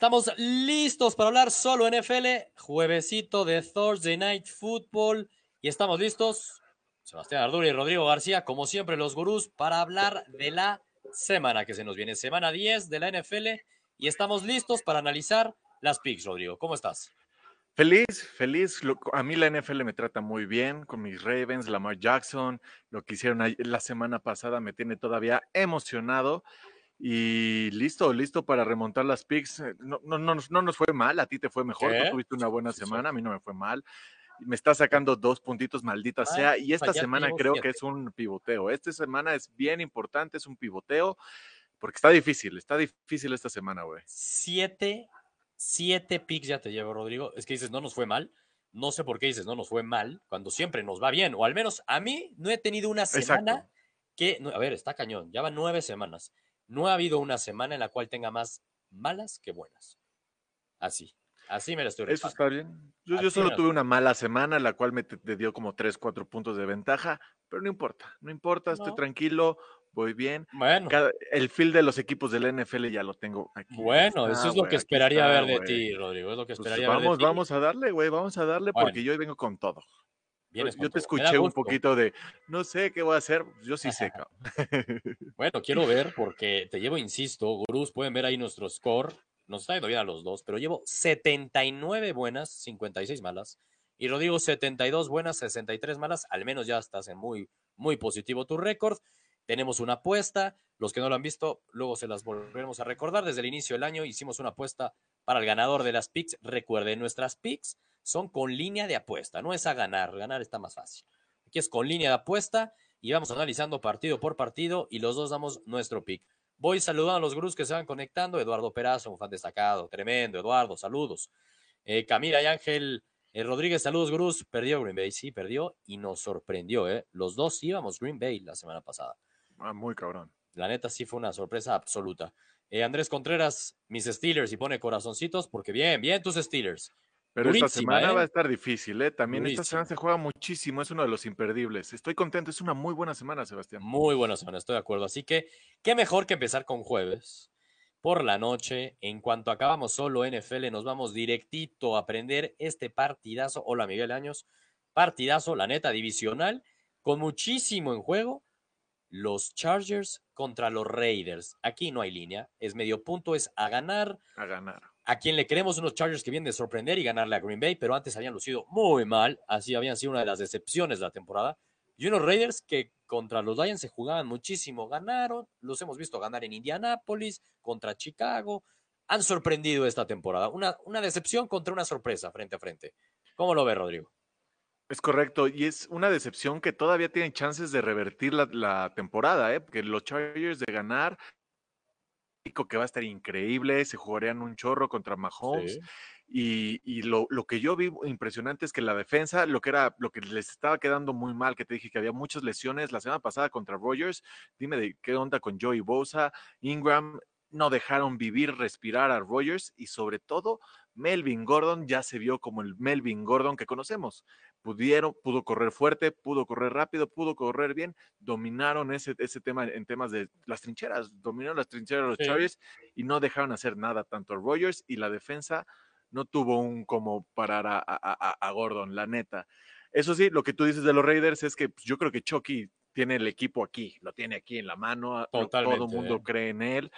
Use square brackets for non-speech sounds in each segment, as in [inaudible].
Estamos listos para hablar solo NFL, juevesito de Thursday Night Football. Y estamos listos, Sebastián Arduri y Rodrigo García, como siempre, los gurús, para hablar de la semana que se nos viene, semana 10 de la NFL. Y estamos listos para analizar las picks, Rodrigo. ¿Cómo estás? Feliz, feliz. A mí la NFL me trata muy bien con mis Ravens, Lamar Jackson, lo que hicieron la semana pasada me tiene todavía emocionado. Y listo, listo para remontar las picks. Eh, no, no, no, no nos fue mal, a ti te fue mejor, tú tuviste una buena semana, a mí no me fue mal. Me está sacando dos puntitos, maldita sea. Y esta semana creo que es un pivoteo. Esta semana es bien importante, es un pivoteo, porque está difícil, está difícil esta semana, güey. Siete, siete picks ya te llevo, Rodrigo. Es que dices, no nos fue mal. No sé por qué dices, no nos fue mal, cuando siempre nos va bien. O al menos a mí no he tenido una semana que, a ver, está cañón, ya van nueve semanas no ha habido una semana en la cual tenga más malas que buenas. Así. Así me la estoy Eso está bien. Yo, solo tuve una mala semana, la cual me dio como 3, 4 puntos de ventaja, pero no importa, no importa, estoy tranquilo, voy bien. Bueno. el feel de los equipos del NFL ya lo tengo aquí. Bueno, eso es lo que esperaría ver de ti, Rodrigo. Es lo que pues esperaría vamos, ver de ti. Vamos a darle, güey, vamos a darle porque yo hoy vengo con todo. Yo te escuché un poquito de, no sé qué voy a hacer, yo sí sé. [laughs] bueno, quiero [laughs] ver porque te llevo, insisto, gurús, pueden ver ahí nuestro score, nos está yendo bien a los dos, pero llevo 79 buenas, 56 malas, y Rodrigo 72 buenas, 63 malas, al menos ya estás en muy, muy positivo tu récord. Tenemos una apuesta, los que no lo han visto, luego se las volveremos a recordar. Desde el inicio del año hicimos una apuesta para el ganador de las picks. Recuerden, nuestras picks son con línea de apuesta, no es a ganar, ganar está más fácil. Aquí es con línea de apuesta y vamos analizando partido por partido y los dos damos nuestro pick. Voy saludando a los gurús que se van conectando. Eduardo Perazo, un fan destacado, tremendo. Eduardo, saludos. Eh, Camila y Ángel eh, Rodríguez, saludos, gurús. Perdió Green Bay, sí, perdió y nos sorprendió. ¿eh? Los dos íbamos Green Bay la semana pasada. Ah, muy cabrón. La neta sí fue una sorpresa absoluta. Eh, Andrés Contreras, mis Steelers, y pone corazoncitos porque bien, bien tus Steelers. Pero esta semana va a ¿eh? estar difícil, ¿eh? También esta semana se juega muchísimo, es uno de los imperdibles. Estoy contento, es una muy buena semana, Sebastián. Muy buena semana, estoy de acuerdo. Así que, qué mejor que empezar con jueves por la noche. En cuanto acabamos solo NFL, nos vamos directito a aprender este partidazo. Hola, Miguel Años. Partidazo, la neta, divisional, con muchísimo en juego. Los Chargers contra los Raiders. Aquí no hay línea, es medio punto, es a ganar. A ganar a quien le queremos unos Chargers que vienen de sorprender y ganarle a Green Bay, pero antes habían lucido muy mal, así habían sido una de las decepciones de la temporada. Y unos Raiders que contra los Lions se jugaban muchísimo, ganaron, los hemos visto ganar en Indianápolis, contra Chicago, han sorprendido esta temporada. Una, una decepción contra una sorpresa frente a frente. ¿Cómo lo ve, Rodrigo? Es correcto, y es una decepción que todavía tienen chances de revertir la, temporada, ¿eh? porque los Chargers de ganar que va a estar increíble, se jugarían un chorro contra Mahomes. Y, lo, que yo vi impresionante es que la defensa, lo que era, lo que les estaba quedando muy mal, que te dije que había muchas lesiones la semana pasada contra Rogers, dime de qué onda con Joey Bosa, Ingram, no dejaron vivir, respirar a Rogers y sobre todo Melvin Gordon ya se vio como el Melvin Gordon que conocemos. Pudieron, pudo correr fuerte, pudo correr rápido, pudo correr bien, dominaron ese, ese tema en temas de las trincheras, dominaron las trincheras de los Chargers y no dejaron hacer nada tanto a Rogers y la defensa no tuvo un como parar a, Gordon, la neta. Eso sí, lo que tú dices de los Raiders es que pues, yo creo que Chucky tiene el equipo aquí, lo tiene aquí en la mano, todo el mundo eh. cree en él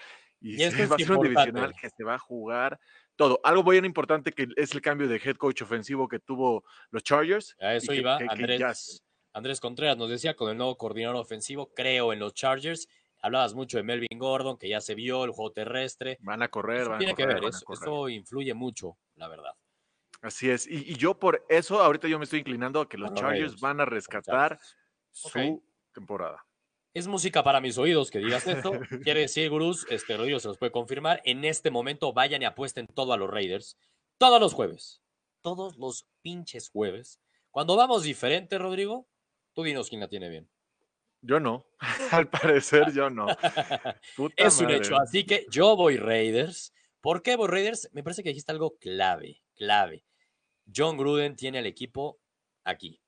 y, y va a ser un divisional que se va a jugar todo. Algo muy importante que es el cambio de head coach ofensivo que tuvo los Chargers. A eso iba Andrés, Andrés Contreras nos decía con el nuevo coordinador ofensivo, creo en los Chargers. Hablabas mucho de Melvin Gordon, que ya se vio el juego terrestre. Van a correr, van tiene a correr, que ver, eso, influye mucho, la verdad. Así es. Y, yo por eso, ahorita yo me estoy inclinando a que los Chargers van a rescatar su temporada. Es música para mis oídos que digas esto. [laughs] Quiere decir, gurús, este Rodrigo se los puede confirmar. En este momento vayan y apuesten todo a los Raiders. Todos los jueves. Todos los pinches jueves. Cuando vamos diferente, Rodrigo, tú dinos quién la tiene bien. Yo no. [laughs] Al parecer yo no. [laughs] es un hecho. Así que yo voy Raiders. ¿Por qué voy Raiders? Me parece que dijiste algo clave, clave. John Gruden tiene el equipo aquí.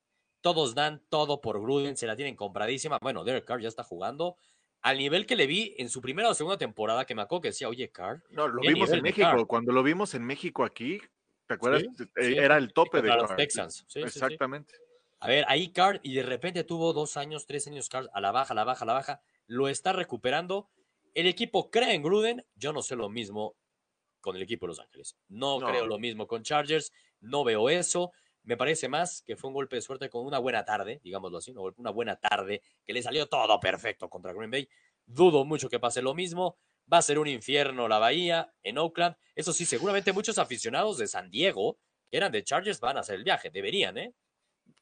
Todos dan todo por Gruden, se la tienen compradísima. Bueno, Derek Carr ya está jugando al nivel que le vi en su primera o segunda temporada, que me acuerdo que decía, oye, Carr. No, lo ¿Qué vimos en México. Carr? Cuando lo vimos en México aquí, ¿te acuerdas? Sí, Eh, sí, Era el tope de los Carr. Texans. Sí. Exactamente. A ver, ahí Card, y de repente tuvo dos años, tres años Card a la baja, a la baja, a la baja. Lo está recuperando. El equipo cree en Gruden. Yo no sé lo mismo con el equipo de Los Ángeles. No, No. creo lo mismo con Chargers. No veo eso. Me parece más que fue un golpe de suerte con una buena tarde, digámoslo así, una buena tarde, que le salió todo perfecto contra Green Bay. Dudo mucho que pase lo mismo. Va a ser un infierno la Bahía en Oakland. Eso sí, seguramente muchos aficionados de San Diego, que eran de Chargers, van a hacer el viaje. Deberían, ¿eh?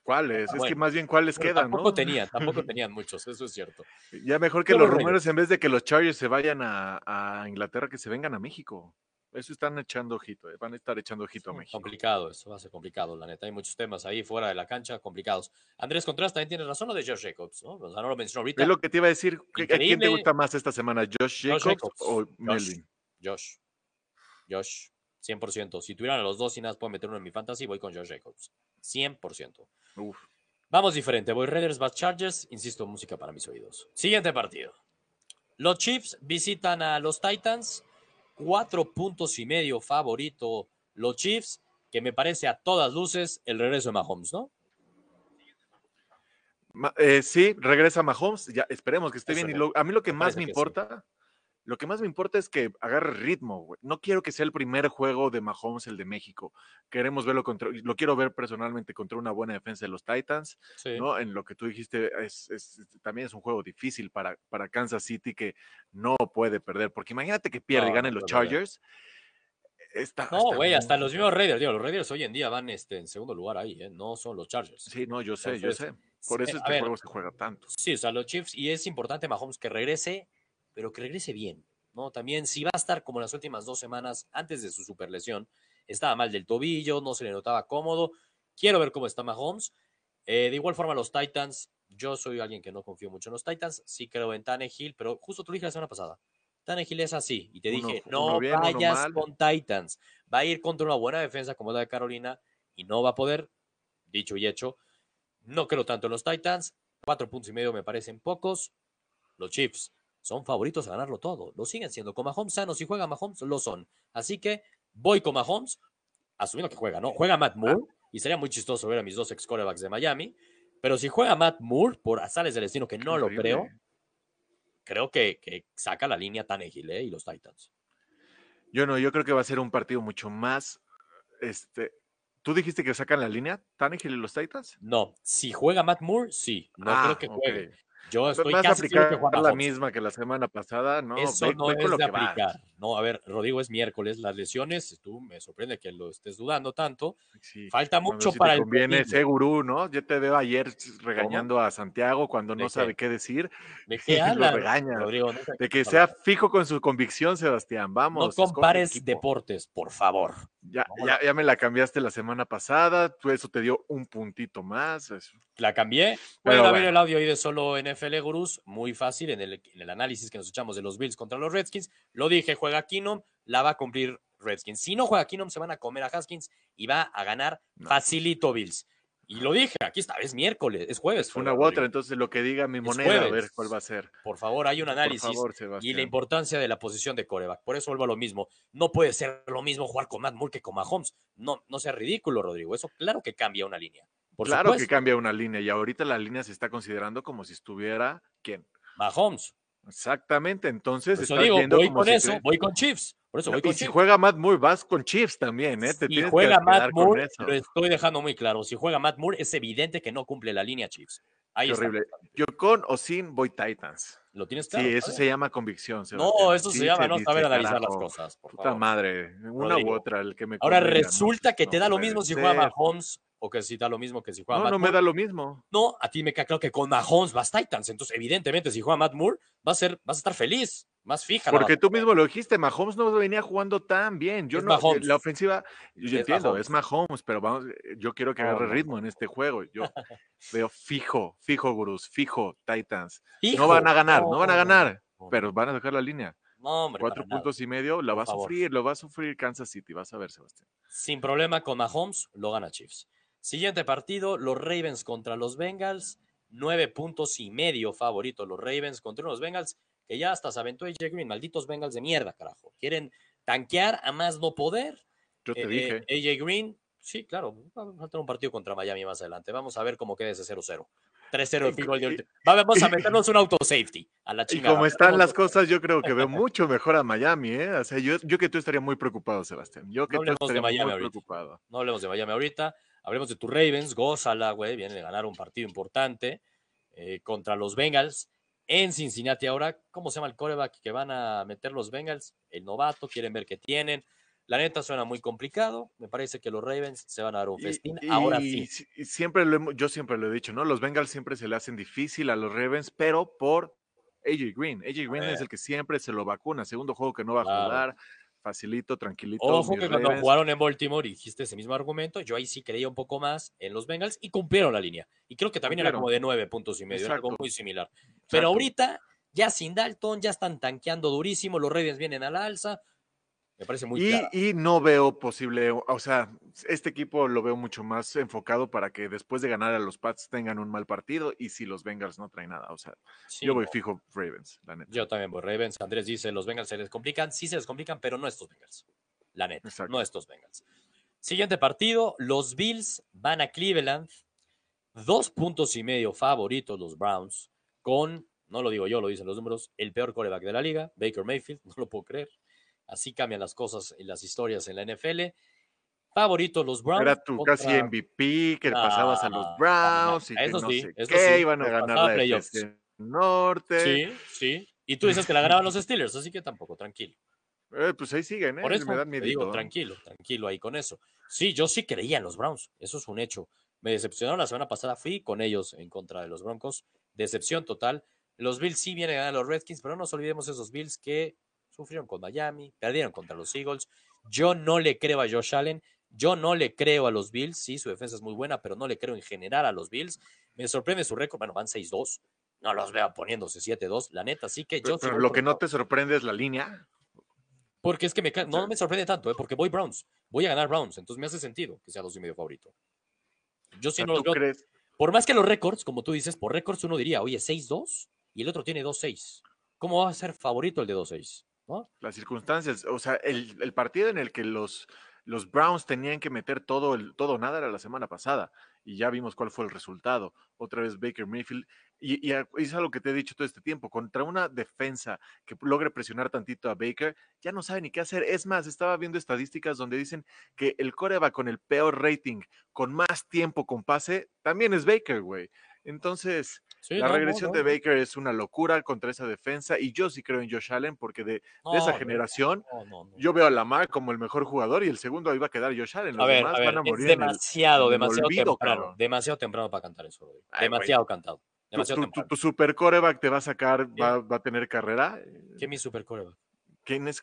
¿Cuáles? es que más bien cuáles Pero quedan, tampoco ¿no? tenían, tampoco [laughs] tenían muchos, eso es cierto. Ya mejor que Yo los los rumores, en vez de que los Chargers se vayan a, a Inglaterra, que se vengan a México. Eso están echando ojito, eh, van a estar echando ojito a México. Complicado, eso va a ser complicado, la neta. Hay muchos temas ahí fuera de la cancha complicados. Andrés Contreras también tiene razón, lo de Josh Jacobs, ¿no? O sea, no lo mencionó ahorita. Es lo que te iba a decir. ¿qué- ¿A quién te gusta más esta semana? ¿Josh Jacobs, Jacobs. o Melvin? Josh. Josh, 100%. Si tuvieran a los dos y nada, puedo meter uno en mi fantasy, voy con Josh Jacobs. 100%. Uf. Vamos diferente. Voy Raiders, Bad Chargers. Insisto, música para mis oídos. Siguiente partido. Los Chiefs visitan a los Titans. Cuatro puntos y medio favorito los Chiefs, que me parece a todas luces el regreso de Mahomes, ¿no? Eh, sí, regresa Mahomes. Ya esperemos que esté Eso bien. Y lo- a mí lo que más me sí. Lo que más me importa es que agarre ritmo, güey. No quiero que sea el primer juego de Mahomes el de México. Queremos verlo contra, lo quiero ver personalmente contra una buena defensa de los Titans. Sí. ¿no? En lo que tú dijiste, es, es- también es un juego difícil para, para Kansas City que no puede perder, porque imagínate que pierde y No, ganen no los. Chargers. Está, No, güey, hasta los mismos Raiders, digo, los Raiders hoy en día van este, en segundo lugar ahí, ¿eh? no son los Chargers. Sí, no, yo sé, yo sé. Por sí, eso a este juego se juega tanto. Sí, o sea, los Chiefs, y es importante Mahomes que regrese, pero que regrese bien, ¿no? También si va a estar como las últimas dos semanas antes de su superlesión, estaba mal del tobillo, no se le notaba cómodo. Quiero ver cómo está Mahomes. Eh, de igual forma, los Titans, yo soy alguien que no confío mucho en los Titans, sí creo en Tannehill, pero justo tú lo dije la semana pasada. Tannehill es así, y te Uno- dije, uno no bien, vayas mal". con Titans. Va a ir contra una buena defensa como la de Carolina y no va a poder, dicho y hecho. No creo tanto en los Titans. Cuatro puntos y medio me parecen pocos. Los Chiefs son favoritos a ganarlo todo. Lo siguen siendo. Con Mahomes sano, si juega Mahomes, lo son. Así que voy con Mahomes, asumiendo que juega, ¿no? Juega Matt Moore, y sería muy chistoso ver a mis dos ex corebacks de Miami. Pero si juega Matt Moore por azares del destino, que no lo creo, creo que, que saca la línea Tannehill ¿eh? y los Titans. Yo no, yo creo que va a ser un partido mucho más. Este, ¿Tú dijiste que sacan la línea? ¿Tannehill y los Titans? No, si juega Matt Moore, sí. No Ah, creo que juegue. Yo estoy ¿Vas a casi aplicar que la misma que la semana pasada? No, Eso ve- no ve es lo de que vas. aplicar. No, a ver, Rodrigo, es miércoles, las lesiones, tú me sorprende que lo estés dudando tanto. Sí, Falta mucho te para el conviene domingo. ese gurú, ¿no? Yo te veo ayer regañando a Santiago cuando ¿De no qué? sabe qué decir. ¿De [laughs] qué lo regañas. Rodrigo? No, sé De que sea fijo con su convicción, Sebastián. Vamos. No compares deportes, por favor. Ya, ya, ya me la cambiaste la semana pasada. Tú eso te dio un puntito más. La cambié. Pueden ver bueno. el audio ahí de solo NFL Gurús. Muy fácil en el, en el análisis que nos echamos de los Bills contra los Redskins. Lo dije, juega Keenum, la va a cumplir Redskins. Si no juega Keenum, se van a comer a Haskins y va a ganar No. facilito Bills. Y lo dije, aquí está, es miércoles, es jueves. Es una u otra. Entonces, lo que diga mi moneda, a ver cuál va a ser. Por favor, hay un Por análisis. favor, y la importancia de la posición de coreback. Por eso vuelvo a lo mismo. No puede ser lo mismo jugar con Matt Moore que con Mahomes. No, no sea ridículo, Rodrigo. Eso claro que cambia una línea. Por claro que cambia una línea y ahorita la línea se está considerando como si estuviera quién. Mahomes. Exactamente, entonces eso digo, voy con si eso, te- voy con Chiefs. Por eso No, voy y si Chiefs. juega Matt Moore, vas con Chiefs también, ¿eh? Te si tienes juega que Matt Moore, eso. lo estoy dejando muy claro. Si juega Matt Moore, es evidente que no cumple la línea Chiefs. Ahí Qué está. horrible. Yo con o sin voy Titans. ¿Lo tienes claro? sí, eso se llama convicción. No, eso Sí se llama no saber analizar las cosas. Por Puta favor. madre, una Rodrigo. u otra, el que me Ahora convenga, ¿no? resulta que te No da lo mismo si juega. Mahomes o que si da lo mismo que si juega No, Matt no me Moore. da lo mismo. No, a ti me queda claro que con Mahomes vas Titans. Entonces, evidentemente, si juega Matt Moore, a ser, vas a estar feliz, más fija. la Porque tú mismo lo dijiste, Mahomes no venía jugando tan bien. Yo Es no, Mahomes. la ofensiva, yo Es entiendo, Mahomes. es Mahomes, pero vamos, yo quiero que agarre ritmo en este juego. Yo [laughs] veo fijo, fijo, gurús, fijo, Titans. Hijo, no van a ganar, no, van a ganar, no, pero van a dejar la línea. No, hombre, Cuatro nada. puntos y medio, lo Por va a sufrir, lo va a sufrir Kansas City, vas a ver, Sebastián. Sin problema con Mahomes, lo gana Chiefs. Siguiente partido, los Ravens contra los Bengals. Nueve puntos y medio favorito los Ravens contra unos Bengals que ya hasta se aventó AJ Green. Malditos Bengals de mierda, carajo. Quieren tanquear a más no poder. Yo te Eh, dije. eh, AJ Green, sí, claro, va a tener un partido contra Miami más adelante. Vamos a ver cómo queda ese 0-0. 3-0 de Y- field goal de y- ulti- Va- Vamos a meternos un auto safety a la Y chingada. como están las cosas, yo creo que veo mucho mejor a Miami, ¿eh? O sea, yo, yo que tú estaría muy preocupado, Sebastián. Yo que No tú hablemos de estaría Miami muy ahorita. preocupado. No hablemos de Miami ahorita. Hablemos de tu Ravens. Gózala, güey. Vienen de ganar un partido importante eh, contra los Bengals en Cincinnati. Ahora, ¿cómo se llama el coreback que van a meter los Bengals? El novato. Quieren ver qué tienen. La neta suena muy complicado. Me parece que los Ravens se van a dar un festín. y- Ahora y sí. y siempre lo yo siempre lo he dicho, ¿no? Los Bengals siempre se le hacen difícil a los Ravens, pero por AJ Green. AJ Green es el que siempre se lo vacuna. Segundo juego que no va a jugar. Facilito, tranquilito. Ojo que cuando Ravens. jugaron en Baltimore dijiste ese mismo argumento, yo ahí sí creía un poco más en los Bengals y cumplieron la línea. Y creo que también era Cumplieron. como de nueve puntos y medio, era algo muy similar. Exacto. Pero ahorita, ya sin Dalton, ya están tanqueando durísimo, los Ravens vienen al alza. Me parece muy Y, y no veo posible, o sea, este equipo lo veo mucho más enfocado para que después de ganar a los Pats tengan un mal partido y si los Bengals no traen nada, o sea, Sí, yo voy fijo Ravens, la neta. Yo también voy Ravens. Andrés dice, los Bengals se les complican. Sí se les complican, pero no estos Bengals. La neta, Exacto. no estos Bengals. Siguiente partido, los Bills van a Cleveland. Dos puntos y medio favoritos los Browns con, no lo digo yo, lo dicen los números, el peor coreback de la liga, Baker Mayfield, [laughs] no lo puedo creer. Así cambian las cosas y las historias en la NFL. Favoritos los Browns. Era tu contra- casi MVP que le pasabas a los Ah, Browns y que no sí, sé eso qué, sí, iban a ganar la playoffs. FC Norte. Sí, sí. Y tú dices que la ganaban los Steelers, así que tampoco, tranquilo. Eh, pues ahí siguen, ¿eh? Por eso Me dan te miedito, digo, tranquilo, tranquilo ahí con eso. Sí, yo sí creía en los Browns, eso es un hecho. Me decepcionaron la semana pasada, fui con ellos en contra de los Broncos. Decepción total. Los Bills sí vienen a ganar a los Redskins, pero no nos olvidemos esos Bills que sufrieron con Miami, perdieron contra los Eagles. Yo no le creo a Josh Allen, yo no le creo a los Bills. Sí, su defensa es muy buena, pero no le creo en general a los Bills. Me sorprende su récord, bueno, van 6-2. No los veo poniéndose 7-2. La neta, sí que yo Pero, pero lo que no te sorprende es la línea. Porque es que me, no me sorprende tanto, ¿eh? porque voy Browns. Voy a ganar Browns, entonces me hace sentido que sea dos y medio favorito. Yo sí no los ¿tú veo. crees? Por más que los récords, como tú dices, por récords uno diría, oye, 6-2 y el otro tiene 2-6. ¿Cómo va a ser favorito el de 2-6? Las circunstancias, o sea, el, partido en el que los, los Browns tenían que meter todo el todo nada era la semana pasada y ya vimos cuál fue el resultado. Otra vez Baker Mayfield y, y es algo que te he dicho todo este tiempo, contra una defensa que logre presionar tantito a Baker, ya no sabe ni qué hacer. Es más, estaba viendo estadísticas donde dicen que el coreback con el peor rating, con más tiempo con pase, también es Baker, güey. Entonces, Sí, la no, regresión no, de. Baker es una locura contra esa defensa y yo sí creo en Josh Allen porque de, esa generación yo veo a Lamar como el mejor jugador y el segundo ahí va a quedar Josh Allen. Los A ver, demás a ver, van a es morir en el- demasiado, en demasiado olvido, temprano. cabrón. Demasiado temprano para cantar eso. Ay, demasiado cantado. Tu, Demasiado tu- tu- super coreback te va a sacar, va, va a tener carrera. ¿Qué es mi super coreback? ¿Quién es?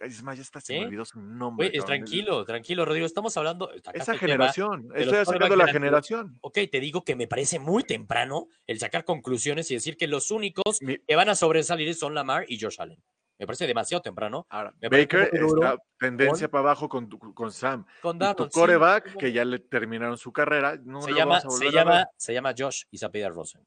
Es más, ya está, se me olvidó su nombre. Tranquilo, tranquilo, Rodrigo. Estamos hablando. sacaste Esa tema, generación. los Estoy sacando la de la- generación. Ok, te digo que me parece muy temprano el sacar conclusiones y decir que los únicos Mi- que van a sobresalir son Lamar y Josh Allen. Me parece demasiado temprano. Ahora, Me Baker está tendencia para abajo con, tu- con Sam. Con Y tu Darnold. sí, coreback, sí, que ya le terminaron su carrera, no se llama, se llama, se llama Josh y se apellida Rosen.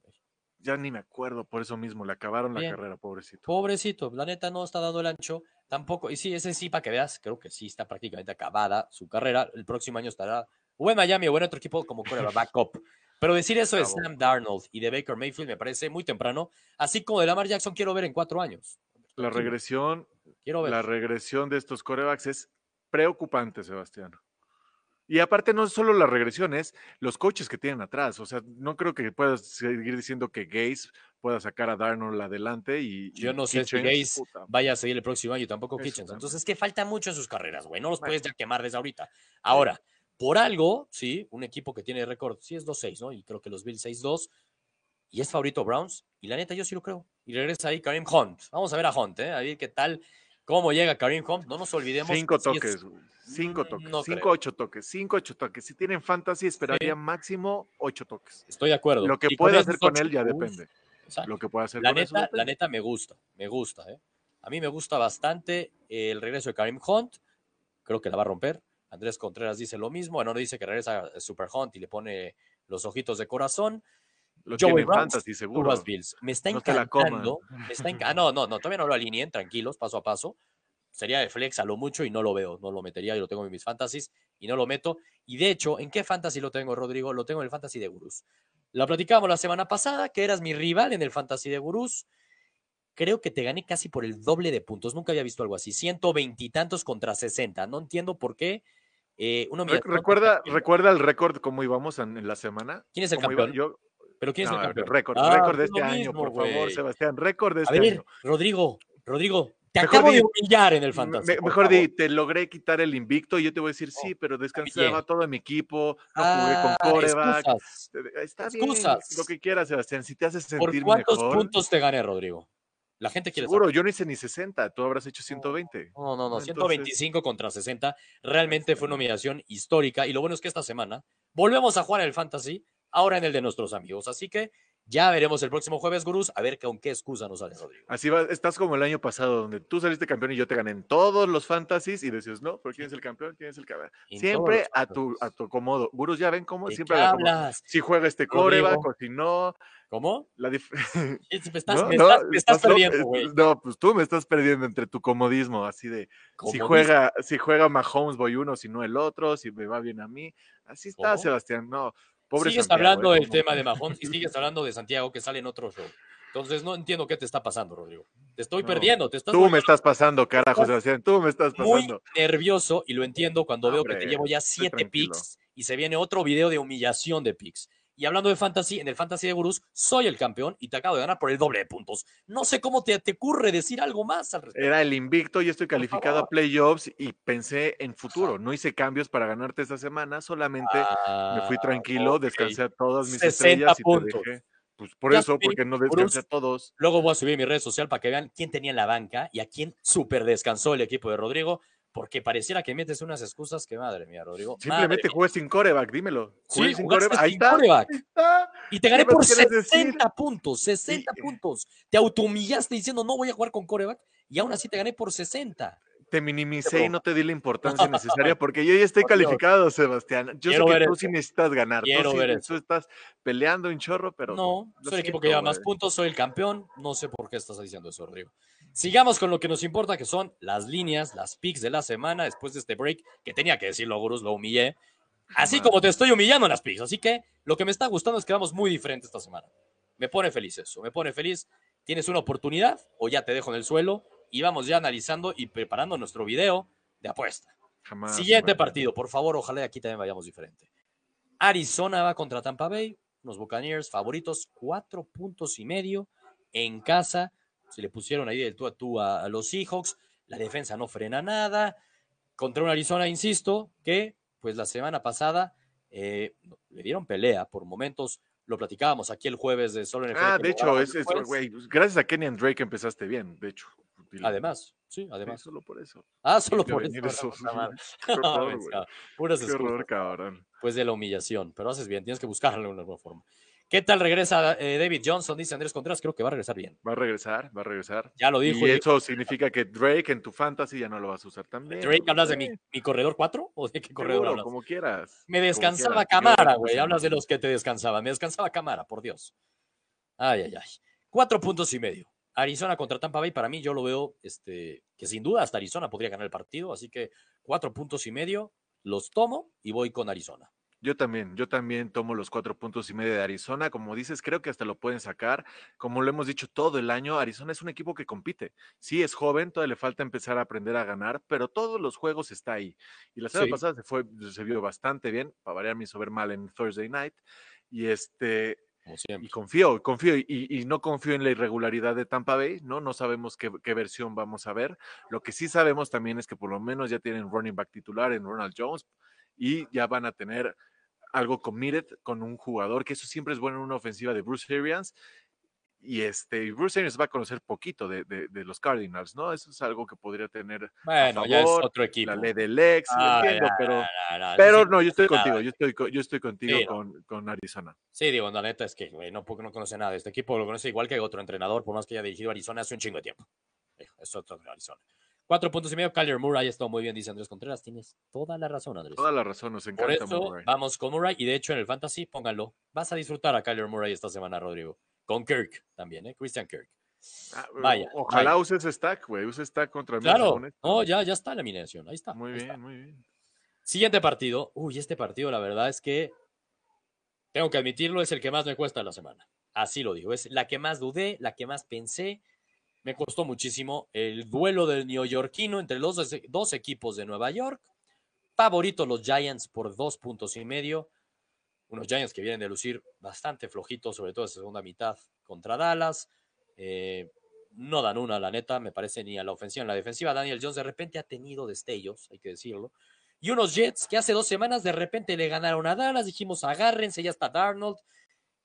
Ya ni me acuerdo, por eso mismo, le acabaron la carrera, pobrecito. Pobrecito, la neta no está dando el ancho tampoco. Y sí, ese sí, para que veas, creo que sí está prácticamente acabada su carrera. El próximo año estará o en Miami o en otro equipo como quarterback [laughs] backup. Pero decir eso de. Sam Darnold y de Baker Mayfield me parece muy temprano. Así como de Lamar Jackson quiero ver en cuatro años. La regresión Quiero ver. la regresión de estos corebacks es preocupante, Sebastián. Y aparte no es solo la regresión, es los coaches que tienen atrás. O sea, no creo que puedas seguir diciendo que Gaze pueda sacar a Darnold adelante y... Yo y no sé si Kitchens, Gaze vaya a seguir el próximo año, tampoco Eso Kitchens. también. Entonces es que falta mucho en sus carreras, güey. No los Bueno. puedes ya quemar desde ahorita. Ahora, por algo, sí, un equipo que tiene récord, sí es 2-6, ¿no? Y creo que los Bills 6-2. Y es favorito Browns. Y la neta, yo sí lo creo. Y regresa ahí Karim Hunt. Vamos a ver a Hunt, ¿eh? A ver qué tal, cómo llega Karim Hunt. No nos olvidemos. Cinco toques, güey, cinco Mm, toques, no cinco, creo. ocho toques, cinco, ocho toques. Si tienen fantasy, esperaría máximo ocho toques. Estoy de acuerdo. Lo que esos hacer con él ya depende. Lo que puede hacer La neta, la neta me gusta, me gusta, ¿eh? A mí me gusta bastante el regreso de Karim Hunt. Creo que la va a romper. Andrés Contreras dice lo mismo. Bueno, dice que regresa Super Hunt y le pone los ojitos de corazón. Lo Joey Browns, fantasy, seguro. Bills. Me está No encantando. me está enca- ah, no, no, no, todavía no lo alineen, tranquilos, paso a paso. Sería de flex a lo mucho y no lo veo. No lo metería y lo tengo en mis fantasies y no lo meto. Y de hecho, ¿en qué fantasy lo tengo, Rodrigo? Lo tengo en el fantasy de Gurús. Lo platicábamos la semana pasada, que eras mi rival en el fantasy de Gurús. Creo que te gané casi por el doble de puntos. Nunca había visto algo así. 120 y tantos contra 60. No entiendo por qué. Eh, Re- humillación recuerda, recuerda el récord cómo íbamos en, en la semana. ¿Quién es el campeón? Yo, ¿Pero quién es el campeón? récord, Ah, récord de es lo este año, por favor. Sebastián. Récord de A este ver, año. Rodrigo, Rodrigo, te Mejor acabo de di- humillar en el Me- por mejor di, te logré quitar el invicto y yo te voy a decir, sí, pero descansaba bien. todo mi equipo, no Ah, jugué con coreback. excusas. Está bien, excusas. lo que quieras, Sebastián. Si te haces ¿Por sentir cuántos mejor, puntos te gané, Rodrigo? La gente quiere seguro, saber. yo no hice ni 60, tú habrás hecho 120. No, no, no, Entonces- 125 contra 60. Realmente fue una humillación histórica. Y lo bueno es que esta semana volvemos a jugar el Fantasy, ahora en el de nuestros amigos. Así que ya veremos el próximo jueves, Gurús, a ver con qué excusa nos sale Rodrigo. Así va, estás como el año pasado, donde tú saliste campeón y yo te gané en todos los fantasies y decías, no, pero ¿quién es el campeón? ¿Quién es el campeón? Siempre a tu, a tu acomodo. Gurus, ya ven cómo ¿De siempre a la? Si juega este coreback o si no, ¿Cómo? la [laughs] Me estás, ¿no? me No, estás- me estás estás loco, perdiendo, es- güey. No, pues tú me estás perdiendo entre tu comodismo, así de si Comodismo. juega, si juega Mahomes voy uno, si no el otro, si me va bien a mí. Así está, ¿Cómo? Sebastián. No, pobre Sigues Santiago, hablando ¿eh? del tema de Mahomes y sigues hablando de Santiago que sale en otro show. Entonces no entiendo qué te está pasando, Rodrigo. Te estoy No, perdiendo, te estás Tú me volviendo estás pasando, carajo, Sebastián. Tú me estás muy pasando. nervioso y lo entiendo cuando veo que te Hombre, llevo ya siete picks y se viene otro video de humillación de picks. Y hablando de fantasy, en el fantasy de Gurús, soy el campeón y te acabo de ganar por el doble de puntos. No sé cómo te, te ocurre decir algo más al respecto. Era el invicto y estoy calificado a playoffs y pensé en futuro. No hice cambios para ganarte esta semana, solamente me fui Ah, tranquilo, descansé a todas mis 60 estrellas y puntos. te dejé. Pues por Ya eso, porque no descansé a todos. Luego voy a subir mi red social para que vean quién tenía en la banca y a quién súper descansó el equipo de Rodrigo, porque pareciera que metes unas excusas que madre mía, Rodrigo. Simplemente jugué sin coreback, dímelo. Jugué Sí, sin coreback. Ahí ahí está. Y te gané ¿Qué más por quieres decir? 60 puntos, 60 puntos. Te autohumillaste diciendo no voy a jugar con coreback y aún así te gané por 60. Te minimicé y no te di la importancia [laughs] necesaria porque yo ya estoy calificado, Sebastián. Yo Quiero sé ver que tú sí necesitas ganar. Quiero tú, sí- ver tú estás peleando un chorro, pero No, soy el equipo que lleva más puntos, soy el campeón. No sé por qué estás diciendo eso, Rodrigo. Sigamos con lo que nos importa, que son las líneas, las picks de la semana después de este break, que tenía que decirlo, Gurus, lo humillé. Así como te estoy humillando en las picks. Así que lo que me está gustando es que vamos muy diferente esta semana. Me pone feliz eso, me pone feliz. Tienes una oportunidad o ya te dejo en el suelo y vamos ya analizando y preparando nuestro video de apuesta. Jamás, Siguiente partido, por favor, ojalá aquí también vayamos diferente. Arizona va contra Tampa Bay, unos Buccaneers favoritos, cuatro puntos y medio en casa. Se le pusieron ahí del tú a tú a, a los Seahawks. La defensa no frena nada. Contra un Arizona, insisto, que pues la semana pasada eh, le dieron pelea por momentos. Lo platicábamos aquí el jueves de Solo NFL. Ah, que de hecho, es, es- gracias a Kenny and Drake empezaste bien, de hecho. Además, sí, Sí, además. solo por eso. Ah, solo por eso. eso. [laughs] [laughs] Qué horror, Puras horror, cabrón. pues de la humillación, pero haces bien, tienes que buscarlo de alguna forma. ¿Qué tal regresa eh, David Johnson? Dice Andrés Contreras, creo que va a regresar bien. Va a regresar, va a regresar. Ya lo dijo. y y- eso significa que Drake en tu fantasy ya no lo vas a usar también. Drake, ¿hablas de mi, mi corredor 4 o de qué corredor Seguro, hablas? como quieras. Me descansaba. Camara, Yo- güey. Hablas de los que te descansaban. Me descansaba Camara, por Dios. Ay, ay, ay. Cuatro puntos y medio. Arizona contra Tampa Bay, para mí yo lo veo este, que sin duda hasta Arizona podría ganar el partido, así que cuatro puntos y medio los tomo y voy con Arizona. Yo también, yo también tomo los cuatro puntos y medio de Arizona. Como dices, creo que hasta lo pueden sacar. Como lo hemos dicho todo el año, Arizona es un equipo que compite. Sí, es joven, todavía le falta empezar a aprender a ganar, pero todos los juegos está ahí. Y la semana Sí. pasada se fue, se vio bastante bien. Para variar, me hizo ver mal en Thursday night. Y este, Como y confío, confío, y, y no confío en la irregularidad de Tampa Bay, ¿no? No sabemos qué, qué versión vamos a ver. Lo que sí sabemos también es que por lo menos ya tienen running back titular en Ronald Jones y ya van a tener algo committed con un jugador, que eso siempre es bueno en una ofensiva de Bruce Arians. Y este, Bruce Arians va a conocer poquito de, de- de los Cardinals, ¿no? Eso es algo que podría tener Bueno, ya es favor, otro equipo. la ley del ex, Ah, entiendo, ya, pero, ya, ya, pero no, yo estoy contigo, yo estoy, yo estoy contigo Sí, no. con, con Arizona. Sí, digo, la neta es que, güey, no, porque no conoce nada de este equipo, lo conoce igual que otro entrenador, por más que haya dirigido Arizona hace un chingo de tiempo. Es otro de Arizona. Cuatro puntos y medio. Kyler Murray está muy bien, dice Andrés Contreras. Tienes toda la razón, Andrés. Toda la razón, nos Por encanta eso Murray. vamos con Murray. Y de hecho, en el Fantasy, pónganlo. Vas a disfrutar a Kyler Murray esta semana, Rodrigo. Con Kirk también, ¿eh? Christian Kirk. Ah, Vaya, Ojalá vaya. uses stack, güey. Use stack contra mí. Claro. esto. No, ya, ya está la eliminación. Ahí está. Muy ahí está. bien, muy bien. Siguiente partido. Uy, este partido, la verdad es que tengo que admitirlo, es el que más me cuesta la semana. Así lo digo. Es la que más dudé, la que más pensé. Me costó muchísimo el duelo del neoyorquino entre los dos, dos equipos de Nueva York. Favorito los Giants por dos puntos y medio. Unos Giants que vienen de lucir bastante flojitos, sobre todo en segunda mitad contra Dallas. Eh, no dan una, la neta, me parece, ni a la ofensiva ni a la defensiva. Daniel Jones de repente ha tenido destellos, hay que decirlo. Y unos Jets que hace dos semanas de repente le ganaron a Dallas, dijimos agárrense, ya está Darnold.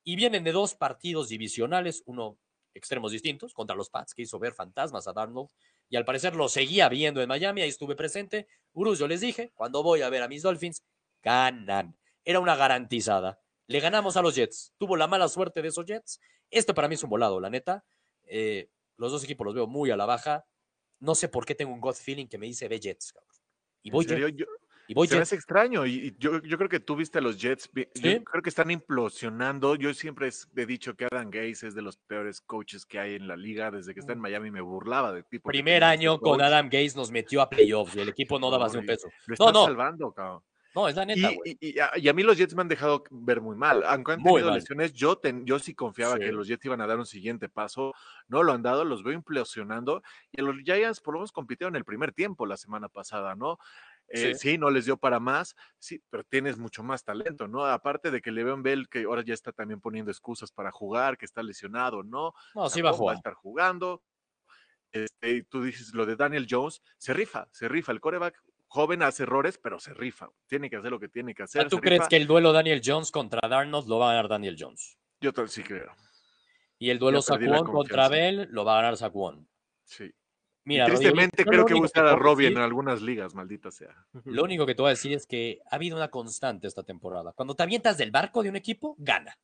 Y vienen de dos partidos divisionales, uno extremos distintos, contra los Pats, que hizo ver fantasmas a Darnold. Y al parecer lo seguía viendo en Miami, ahí estuve presente. Urus, yo les dije, cuando voy a ver a mis Dolphins, ganan. Era una garantizada. Le ganamos a los Jets. Tuvo la mala suerte de esos Jets. Este para mí es un volado, la neta. Eh, los dos equipos los veo muy a la baja. No sé por qué tengo un gut feeling que me dice ve Jets, cabrón. Y voy. Jets. Yo- Y voy se me Jets. hace extraño y, y yo, yo creo que tú viste a los Jets. Yo Sí. creo que están implosionando. Yo siempre he dicho que Adam Gase es de los peores coaches que hay en la liga. Desde que está en Miami me burlaba de ti. Mm. Primer tenías este año con. Adam Gaze nos metió a playoffs y el equipo no daba ni un peso. Lo No, están no. salvando, cabrón. No, es la neta, güey. Y, y- y a, a mí los Jets me han dejado ver muy mal. Aunque han tenido lesiones, yo, ten- yo sí confiaba Sí. que los Jets iban a dar un siguiente paso. No lo han dado, los veo implosionando. Y a los Giants por lo menos compitieron el primer tiempo la semana pasada, ¿no? Eh, Sí. sí. no les dio para más, sí, pero tienes mucho más talento, ¿no? Aparte de que Le'Veon Bell, que ahora ya está también poniendo excusas para jugar, que está lesionado, ¿no? No, sí va a jugar. estar jugando. Este, tú dices lo de Daniel Jones, se rifa, se rifa. El coreback joven hace errores, pero se rifa. Tiene que hacer lo que tiene que O hacer. ¿Tú crees rifa. que el duelo Daniel Jones contra Darnold lo va a ganar Daniel Jones? Yo sí creo. Y el duelo Saquon contra. Bell lo va a ganar Saquon. Sí. Mira, Rodrigo, tristemente creo que voy a Robbie en algunas ligas, maldita sea. Lo único que te voy a decir es que ha habido una constante esta temporada. Cuando te avientas del barco de un equipo, gana.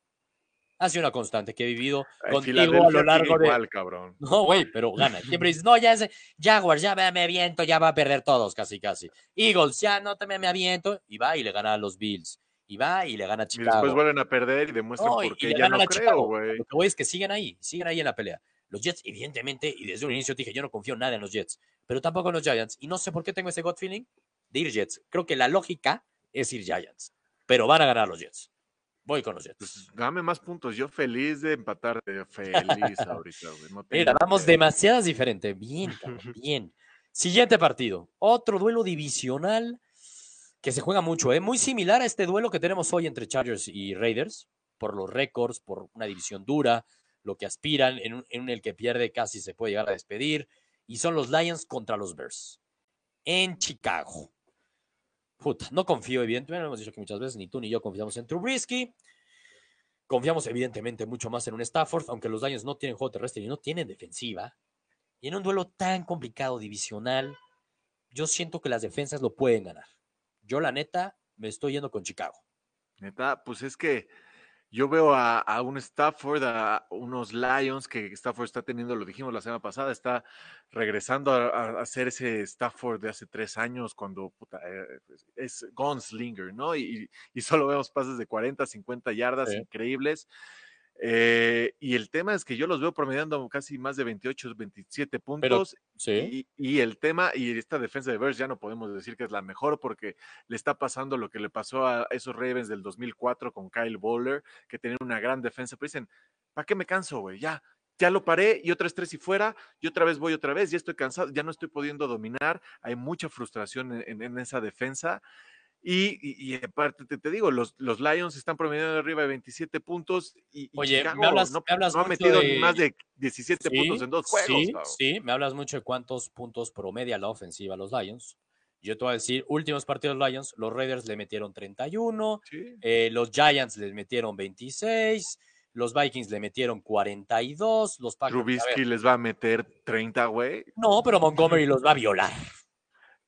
Ha sido una constante que he vivido Ay, contigo a lo largo de. igual, cabrón. [laughs] No, güey, pero gana. Siempre dices, no, ya es Jaguars, ya me, me aviento, ya va a perder todos, casi, casi. Eagles, ya no te me, aviento. Y va y le gana a los Bills. Y va y le gana a Y Chicago. después vuelven a perder y demuestran No, y- por y qué ya no creo, güey. Lo que voy es que siguen ahí, siguen ahí en la pelea. Los Jets, evidentemente, y desde un inicio dije, yo no confío nada en los Jets, pero tampoco en los Giants. Y no sé por qué tengo ese gut feeling de ir Jets. Creo que la lógica es ir Giants, pero van a ganar los Jets. Voy con los Jets. Pues dame más puntos. Yo feliz de empatarte. Feliz ahorita, güey. No Mira, damos demasiadas diferentes. Bien, cabrón, [laughs] bien. Siguiente partido. Otro duelo divisional que se juega mucho, ¿eh? Muy similar a este duelo que tenemos hoy entre Chargers y Raiders, por los récords, por una división dura, lo que aspiran, en, un- en el que pierde casi se puede llegar a despedir. Y son los Lions contra los Bears. En Chicago. Puta, no confío, evidentemente, lo hemos dicho que muchas veces, ni tú ni yo confiamos en Trubisky. Confiamos evidentemente mucho más en un Stafford, aunque los Lions no tienen juego terrestre y no tienen defensiva. Y en un duelo tan complicado, divisional, yo siento que las defensas lo pueden ganar. Yo, la neta, me estoy yendo con Chicago. Neta, pues es que yo veo a, a un Stafford, a unos Lions que Stafford está teniendo, lo dijimos la semana pasada, está regresando a, a- ser ese Stafford de hace tres años cuando puta, eh, es- es gunslinger, ¿no? Y, y solo vemos pases de 40, 50 yardas Sí. increíbles. Eh, y el tema es que yo los veo promediando casi más de 28, 27 puntos. Sí. Y, y el tema, y esta defensa de Bears ya no podemos decir que es la mejor porque le está pasando lo que le pasó a esos Ravens del 2004 con Kyle Bowler, que tenían una gran defensa, pero dicen, ¿para qué me canso, güey? Ya, ya lo paré y otra vez tres y fuera, y otra vez voy otra vez, ya estoy cansado, ya no estoy pudiendo dominar, hay mucha frustración en, en- en esa defensa. Y, y- y aparte te, te digo, los, los Lions están promediando arriba de 27 puntos y, Oye, me hablas- no, me hablas no ha metido de- más de 17 puntos en dos juegos. Sí, sí, me hablas mucho de cuántos puntos promedia la ofensiva a los Lions. Yo te voy a decir, últimos partidos Lions, los Raiders le metieron 31, Sí. eh, los Giants les metieron 26, los Vikings le metieron 42, los Packers... Trubisky les va a meter 30, güey. no, pero Montgomery los va a violar.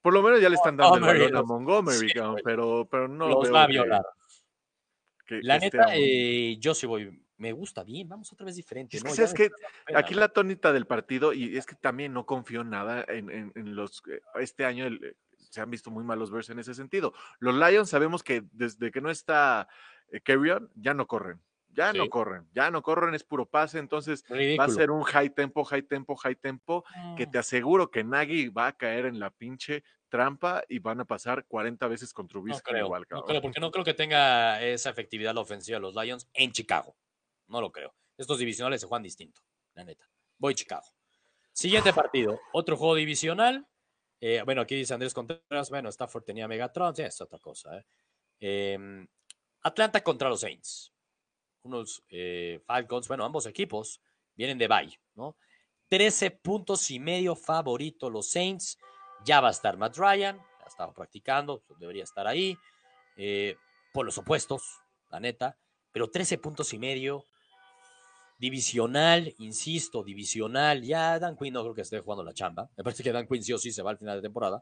Por lo menos ya le están dando el Montgomery balón a Montgomery, sí, pero, pero no los va a que- violar. que- La que neta, eh, yo sí voy me gusta bien, vamos otra vez diferente. Es ¿no? que, está dando pena, Aquí ¿no? la tónica del partido, y es que también no confío en nada en, en- en los. eh, Este año el- eh, se han visto muy malos Bears en ese sentido. Los Lions sabemos que desde que no está eh, Kerryon, ya no corren. Ya no corren, ya no corren, es puro pase. Entonces va a ser un high tempo, high tempo, high tempo, que Mm. te aseguro que Nagy va a caer en la pinche trampa y van a pasar 40 veces con Trubisky creo, igual, no creo, porque no creo que tenga esa efectividad la ofensiva de los Lions en Chicago. No lo creo. Estos divisionales se juegan distinto, la neta. Voy Chicago. Siguiente partido, otro juego divisional. Eh, bueno, aquí dice Andrés Contreras, bueno, Stafford tenía Megatron, sí, es otra cosa. ¿eh? Em, Atlanta contra los Saints. Unos eh, Falcons, bueno, ambos equipos vienen de bye, ¿no? 13 puntos y medio favorito los Saints. Ya va a estar Matt Ryan, ya estaba practicando, debería estar ahí. eh, por los opuestos, la neta. Pero 13 puntos y medio. Divisional, insisto, divisional. Ya Dan Quinn no creo que esté jugando la chamba. Me parece que Dan Quinn sí o sí se va al final de temporada.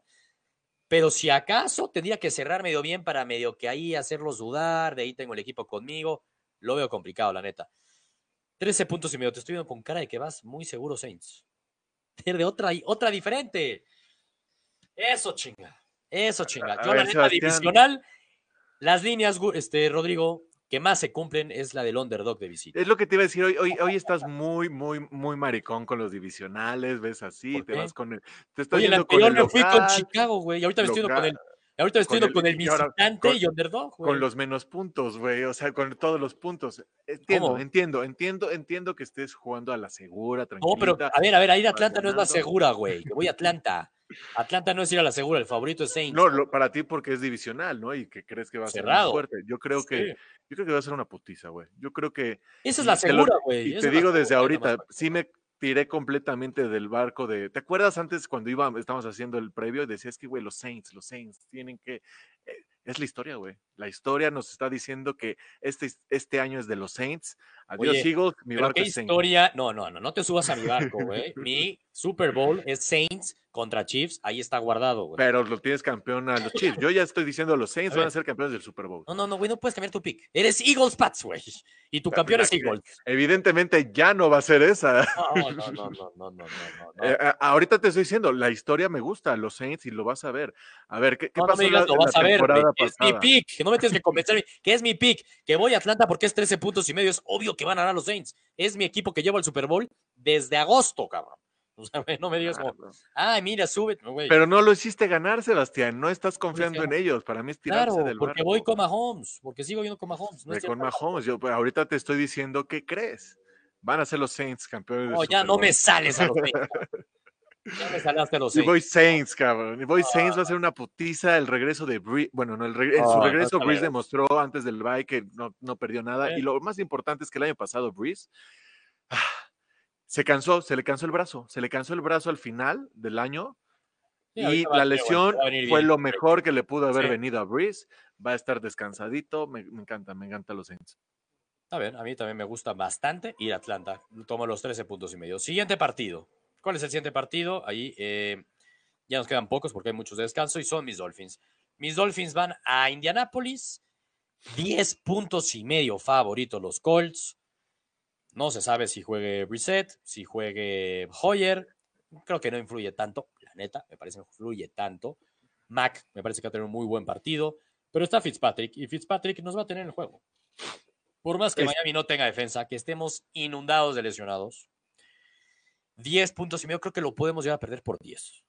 Pero si acaso tendría que cerrar medio bien para medio que ahí hacerlos dudar, de ahí tengo el equipo conmigo, lo veo complicado, la neta. 13 puntos y medio, te estoy viendo con cara de que vas muy seguro, Saints. [laughs] De otra, otra diferente. Eso chinga. Eso chinga. Yo la neta Sebastián. divisional, las líneas, este, Rodrigo, que más se cumplen es la del underdog de visita. Es lo que te iba a decir, hoy, hoy, hoy estás muy, muy, muy maricón con los divisionales, ves así, ¿Por te vas con el. Te estás Oye, el con anterior el me fui con Chicago, güey. Y ahorita me estoy yendo con el, ahorita estoy con yendo con el- el visitante con- y underdog, güey. con los menos puntos, güey, o sea, con todos los puntos. Entiendo, ¿Cómo? entiendo, entiendo, entiendo que estés jugando a la segura, No, tranquilita. pero a ver, a ver, ahí de Atlanta no es la segura, güey. [laughs] Que voy a Atlanta. Atlanta no es ir a la segura, el favorito es Saints. No, lo- para ti porque es divisional, ¿no? Y que crees que va a ser más fuerte. Yo creo Sí. que, yo creo que va a ser una putiza, güey. Yo creo que Esa es la segura, güey. Y te digo desde ahorita, sí me tiré completamente del barco de. ¿Te acuerdas antes cuando iba, estábamos haciendo el previo y decías que, güey, los Saints, los Saints tienen que. eh, es la historia, güey. La historia nos está diciendo que este, este año es de los Saints. Adiós, Oye, Eagles, mi barco qué es Saints. historia. No, no, no, no te subas a mi barco, güey. Mi Super Bowl es Saints contra Chiefs. Ahí está guardado, güey. Pero lo tienes campeón a los Chiefs. Yo ya estoy diciendo los Saints A van a ser campeones del Super Bowl. No, no, no, güey, no puedes cambiar tu pick. Eres Eagles Pats, güey. Y tu Ah, campeón es Eagles. Evidentemente ya no va a ser esa. No, [laughs] no, no, no, no, no, no, no. no. Eh, ahorita te estoy diciendo, la historia me gusta, los Saints, y lo vas a ver. A ver, ¿qué, qué No, no pasó me digas, la, lo vas a ver, Es mi pick. Que no me tienes que [laughs] convencer. Que es mi pick. Que voy a Atlanta porque es 13 puntos y medio. Es obvio que van a ganar los Saints. Es mi equipo que llevo al Super Bowl desde agosto, cabrón. [laughs] O sea, no me digas Ah, como, no. ay, mira, sube. No, güey. Pero no lo hiciste ganar, Sebastián. No estás confiando en ellos. Para mí es tirarse Claro, del porque barco. voy con Mahomes. Porque sigo yendo con Mahomes. No con. Mahomes. Yo, ahorita te estoy diciendo, ¿qué crees? Van a ser los Saints campeones No, ya Super no Bowl. me sales a los Saints. [laughs] Ya me salaste a los Y Saints. voy Saints, cabrón. Y voy Ah. Saints va a ser una putiza. El regreso de Breeze. Bueno, no, el reg- en su Ah, no regreso está Breeze demostró antes del bye que no, no perdió nada. Y lo más importante es que el año pasado Breeze ah, se cansó, se le cansó el brazo. Se le cansó el brazo al final del año. Sí, y la lesión fue lo mejor que le pudo haber Sí. venido a Breeze. Va a estar descansadito. Me, me encanta, me encanta los Saints. Está bien, a mí también me gusta bastante ir a Atlanta. Tomo los 13 puntos y medio. Siguiente partido. ¿Cuál es el siguiente partido? Ahí eh, ya nos quedan pocos porque hay muchos de descanso y son mis Dolphins. Mis Dolphins van a Indianapolis. 10 puntos y medio favorito los Colts. No se sabe si juegue Brissett, si juegue Hoyer. Creo que no influye tanto, la neta, me parece que influye tanto. Mac me parece que va a tener un muy buen partido, pero está Fitzpatrick y Fitzpatrick nos va a tener en el juego. Por más que Miami no tenga defensa, que estemos inundados de lesionados, 10 puntos y medio creo que lo podemos llegar a perder por 10.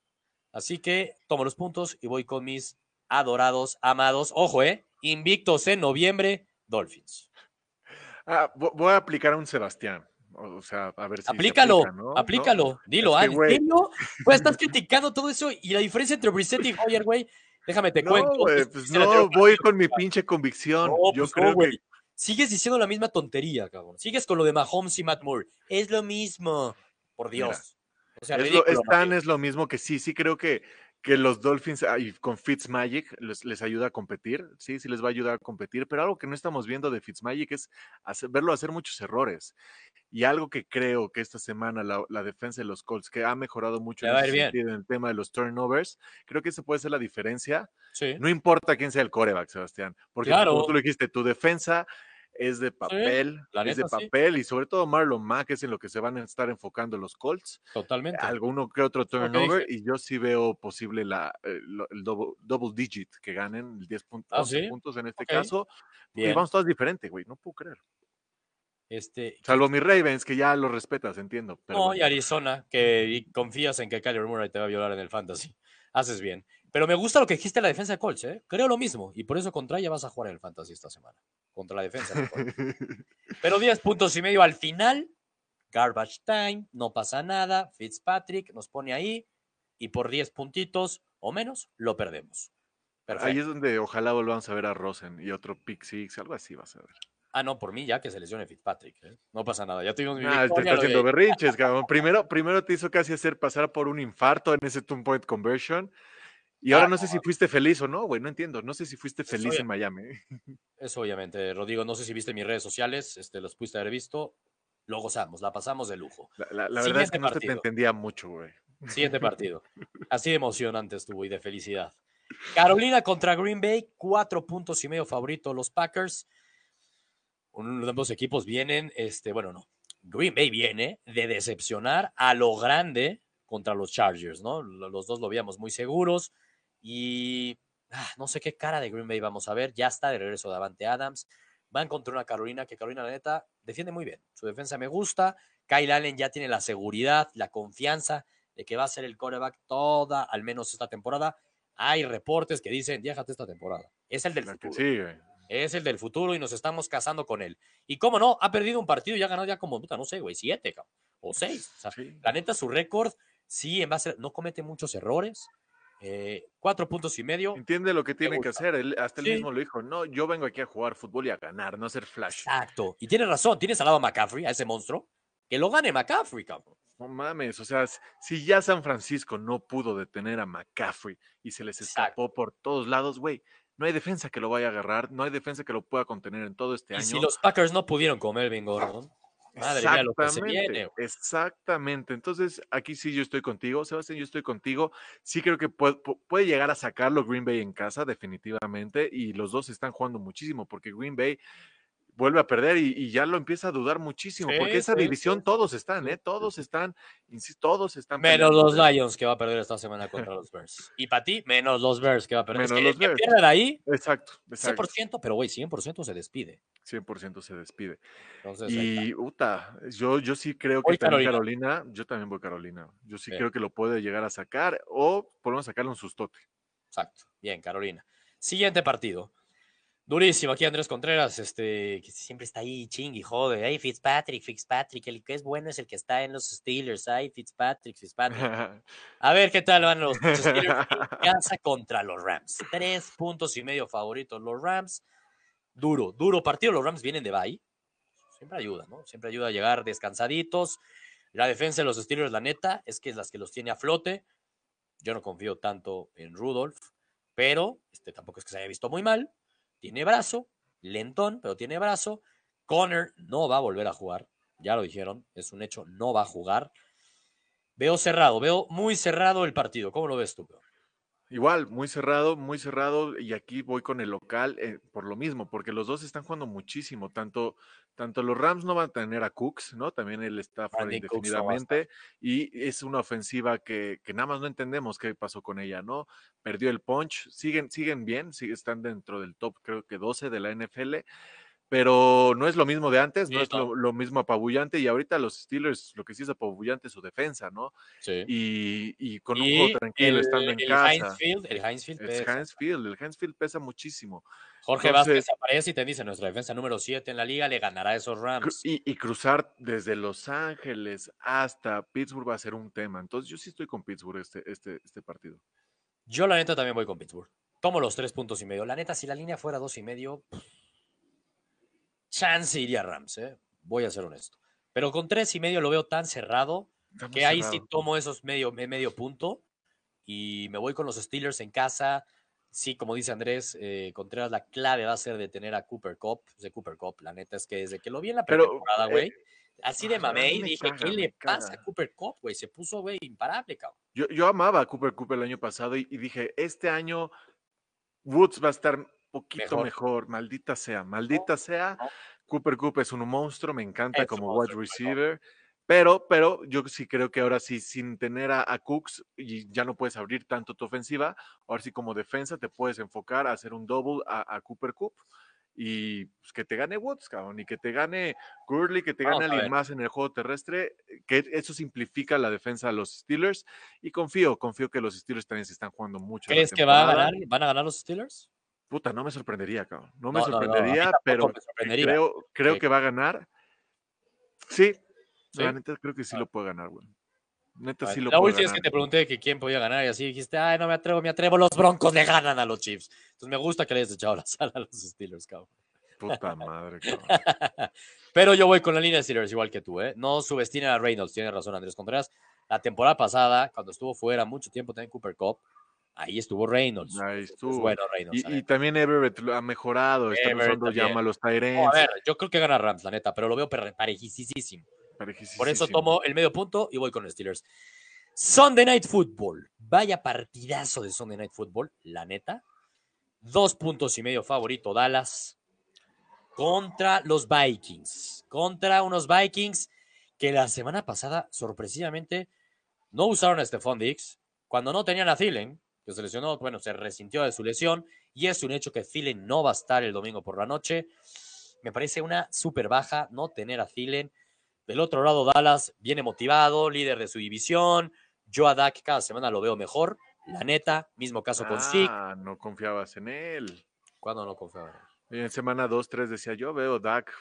Así que tomo los puntos y voy con mis adorados, amados, ojo, eh, invictos en noviembre, Dolphins. Ah, vo- voy a aplicar a un Sebastián. O sea, a ver si. aplícalo, aplica, ¿no? ¿No? aplícalo, dilo, Es ah, que. Pues estás criticando todo eso y la diferencia entre Brissett y Hoyer, güey, déjame te [laughs] No, cuento. pues no, voy con mi pinche convicción. No, Yo pues no, creo güey. que. Sigues diciendo la misma tontería, cabrón. Sigues con lo de Mahomes y Matt Moore. Es lo mismo. Por Mira, Dios. o sea, es, lo, ridículo, es tan es lo mismo que sí, sí creo que, que los Dolphins ah, y con Fitzmagic les, les ayuda a competir, sí, sí les va a ayudar a competir, pero algo que no estamos viendo de Fitzmagic es hacer- verlo hacer muchos errores. Y algo que creo que esta semana la, la defensa de los Colts, que ha mejorado mucho en, en el tema de los turnovers, creo que esa puede ser la diferencia. Sí. No importa quién sea el coreback, Sebastián, porque como Claro. tú lo dijiste, tu defensa es de papel, es de sí. papel y sobre todo Marlon Mack es en lo que se van a estar enfocando los Colts. Totalmente. Alguno que otro turnover y yo sí veo posible la, eh, lo- el double, double digit que ganen, el 10 puntos, Ah, ¿sí? puntos en este caso. Y Bien. vamos todos diferente, güey, no puedo creer. Este, Salvo mis Ravens, que ya los respetas, entiendo. Pero no, bueno. y Arizona, que y confías en que Kyler Murray te va a violar en el fantasy. Haces bien. Pero me gusta lo que dijiste de la defensa de Colts, ¿eh? Creo lo mismo. Y por eso contra ella vas a jugar en el fantasy esta semana. Contra la defensa de Colts. [laughs] Pero 10 puntos y medio al final. Garbage time, no pasa nada. Fitzpatrick nos pone ahí. Y por 10 puntitos o menos, lo perdemos. Perfecto. Ahí es donde ojalá volvamos a ver a Rosen y otro pick six, algo así vas a ver. Ah, no, por mí ya que se lesione Fitzpatrick. ¿eh? No pasa nada. Ya tuvimos mi Ah, te está haciendo berrinches, cabrón. Primero, primero te hizo casi hacer pasar por un infarto en ese two point conversion. Y ahora Ah, no sé si fuiste feliz o no, güey, no entiendo. No sé si fuiste feliz en Miami. [laughs] Eso obviamente, Rodrigo, no sé si viste mis redes sociales, este, los pudiste haber visto. Lo gozamos, la pasamos de lujo. La, la- la verdad es que no te entendía mucho, güey. Siguiente [laughs] partido. Así de emocionante estuvo y de felicidad. Carolina contra Green Bay, cuatro puntos y medio favorito los Packers. Uno de ambos equipos vienen, este, bueno, no. Green Bay viene de decepcionar a lo grande contra los Chargers, ¿no? Lo- Los dos lo veíamos muy seguros y ah, no sé qué cara de Green Bay vamos a ver. Ya está de regreso Davante Adams. Van contra una Carolina que Carolina, la neta, defiende muy bien. Su defensa me gusta. Kyle Allen ya tiene la seguridad, la confianza de que va a ser el quarterback toda, al menos esta temporada. Hay reportes que dicen, déjate esta temporada. Es el del futuro. sí. Es el del futuro y nos estamos casando con él. Y cómo no, ha perdido un partido y ha ganado ya como, puta, no sé, güey, siete cabrón, o seis. O sea, Sí. la neta, su récord, sí, en base, no comete muchos errores. Eh, cuatro puntos y medio. Entiende lo que tiene que hacer. Él, hasta él Sí. mismo lo dijo. No, yo vengo aquí a jugar fútbol y a ganar, no a hacer flash. Exacto. Y tienes razón, tienes al lado a McCaffrey, a ese monstruo. Que lo gane McCaffrey, cabrón. No mames, o sea, si ya San Francisco no pudo detener a McCaffrey y se les Exacto. escapó por todos lados, güey, no hay defensa que lo vaya a agarrar, no hay defensa que lo pueda contener en todo este Y año. si los Packers no pudieron con Melvin Gordon, madre mía, lo que se Exactamente, viene. güey. exactamente. Entonces, aquí sí yo estoy contigo, Sebastián, yo estoy contigo. Sí creo que puede, pu- puede llegar a sacarlo Green Bay en casa, definitivamente, y los dos están jugando muchísimo, porque Green Bay vuelve a perder y, y ya lo empieza a dudar muchísimo, porque esa sí, división sí, todos están, ¿eh? Todos están, insisto, todos están. Menos los Lions que va a perder esta semana contra los Bears. Y para ti, menos los Bears que va a perder. Es Menos que los que Bears. pierda de ahí, Exacto, exacto. 100%, pero güey, 100% se despide. 100% se despide. Entonces. Y, uta, yo, yo sí creo que también Carolina. Carolina, yo también voy Carolina. Yo sí creo que lo puede llegar a sacar o podemos sacarle un sustote. Exacto. Bien, Carolina. Siguiente partido. Durísimo. Aquí Andrés Contreras, este, que siempre está ahí chingui, jode. Ay, Fitzpatrick, Fitzpatrick. El que es bueno es el que está en los Steelers. Ay, Fitzpatrick, Fitzpatrick. [laughs] A ver qué tal van los Steelers en [laughs] casa contra los Rams. Tres puntos y medio favoritos los Rams. Duro, duro partido. Los Rams vienen de bye. Siempre ayuda, ¿no? Siempre ayuda a llegar descansaditos. La defensa de los Steelers, la neta, es que es las que los tiene a flote. Yo no confío tanto en Rudolph, pero este tampoco es que se haya visto muy mal. Tiene brazo, lentón, pero tiene brazo. Connor no va a volver a jugar. Ya lo dijeron, es un hecho, no va a jugar. Veo cerrado, veo muy cerrado el partido. ¿Cómo lo ves tú? Peo? Igual, muy cerrado, muy cerrado. Y aquí voy con el local eh, por lo mismo, porque los dos están jugando muchísimo. Tanto, tanto los Rams no van a tener a Cooks, ¿no? También él está fuera no indefinidamente. Y es una ofensiva que, que nada más no entendemos qué pasó con ella, ¿no? Perdió el punch. Siguen, siguen bien, sí, están dentro del top, creo que 12 de la NFL. Pero no es lo mismo de antes, no Sí, es lo, lo mismo apabullante. Y ahorita los Steelers, lo que sí es apabullante es su defensa, ¿no? Sí. Y, y con un juego tranquilo, el, estando en el casa. Heinz Field, el Heinz Field Es pesa. Heinz Field, el Heinz Field pesa muchísimo. Jorge Entonces- Vázquez aparece y te dice, nuestra defensa número 7 en la liga le ganará a esos Rams. Y, y cruzar desde Los Ángeles hasta Pittsburgh va a ser un tema. Entonces yo sí estoy con Pittsburgh este, este, este partido. Yo la neta también voy con Pittsburgh. Tomo los tres puntos y medio. La neta, si la línea fuera dos y medio, pff, chance iría Rams, ¿eh? Voy a ser honesto. Pero con tres y medio lo veo tan cerrado que ahí sí cerrado. tomo esos medio, me- medio punto y me voy con los Steelers en casa. Sí, como dice Andrés eh, Contreras, la clave va a ser detener a Cooper Cup, de Cooper Cup. La neta es que desde que lo vi en la pretemporada, eh, güey, así de a mamé mí y me dije, caga, ¿qué le pasa a. Cooper Cup, güey? Se puso, güey, imparable, cabrón. Yo, yo amaba a Cooper Cooper el año pasado y, y dije, este año Woods va a estar poquito Mejor. mejor. Maldita sea, maldita sea. no. Cooper Cup es un monstruo, me encanta Es como wide receiver. Pero, pero yo sí creo que ahora sí, sin tener a, a Cooks, y ya no puedes abrir tanto tu ofensiva, ahora sí como defensa te puedes enfocar a hacer un double a, a Cooper Cup y pues, que te gane Woods, cabrón, y que te gane Gurley, que te Vamos gane alguien más en el juego terrestre, que eso simplifica la defensa de los Steelers y confío, confío que los Steelers también se están jugando mucho. ¿Crees que va a ganar? ¿Van a ganar los Steelers? Puta, no me sorprendería, cabrón. No me No, no, no, a mí sorprendería, pero me sorprendería. creo, creo Sí. que va a ganar. Sí, ¿Sí? la neta creo que sí Ah. lo puede ganar, güey. Neta sí lo la puede última es que ganar. te pregunté que quién podía ganar y así dijiste, ay, no me atrevo, me atrevo, los Broncos le ganan a los Chiefs. Entonces me gusta que le hayas echado la sala a los Steelers, cabrón. Puta madre, cabrón. [laughs] Pero yo voy con la línea de Steelers igual que tú, ¿eh? No subestimen a Reynolds, tiene razón Andrés Contreras. La temporada pasada, cuando estuvo fuera mucho tiempo también Cooper Cup, ahí estuvo Reynolds. Ahí Es estuvo. bueno Reynolds. Y, también Everett lo ha mejorado, están Everett usando ya malos No, a ver, yo creo que gana Rams, la neta, pero lo veo pare- parejísimo. Por eso tomo el medio punto y voy con los Steelers. Sunday Night Football. Vaya partidazo de Sunday Night Football, la neta. Dos puntos y medio favorito Dallas contra los Vikings. Contra unos Vikings que la semana pasada, sorpresivamente, no usaron a Stephon Diggs. Cuando no tenían a Thielen, que se lesionó, bueno, se resintió de su lesión. Y es un hecho que Thielen no va a estar el domingo por la noche. Me parece una súper baja no tener a Thielen. Del otro lado, Dallas viene motivado, líder de su división. Yo a Dak cada semana lo veo mejor. La neta, mismo caso con Zeke. Ah, no confiabas en él. ¿Cuándo no confiaba en él? Y en semana 2, 3 decía yo, veo Dak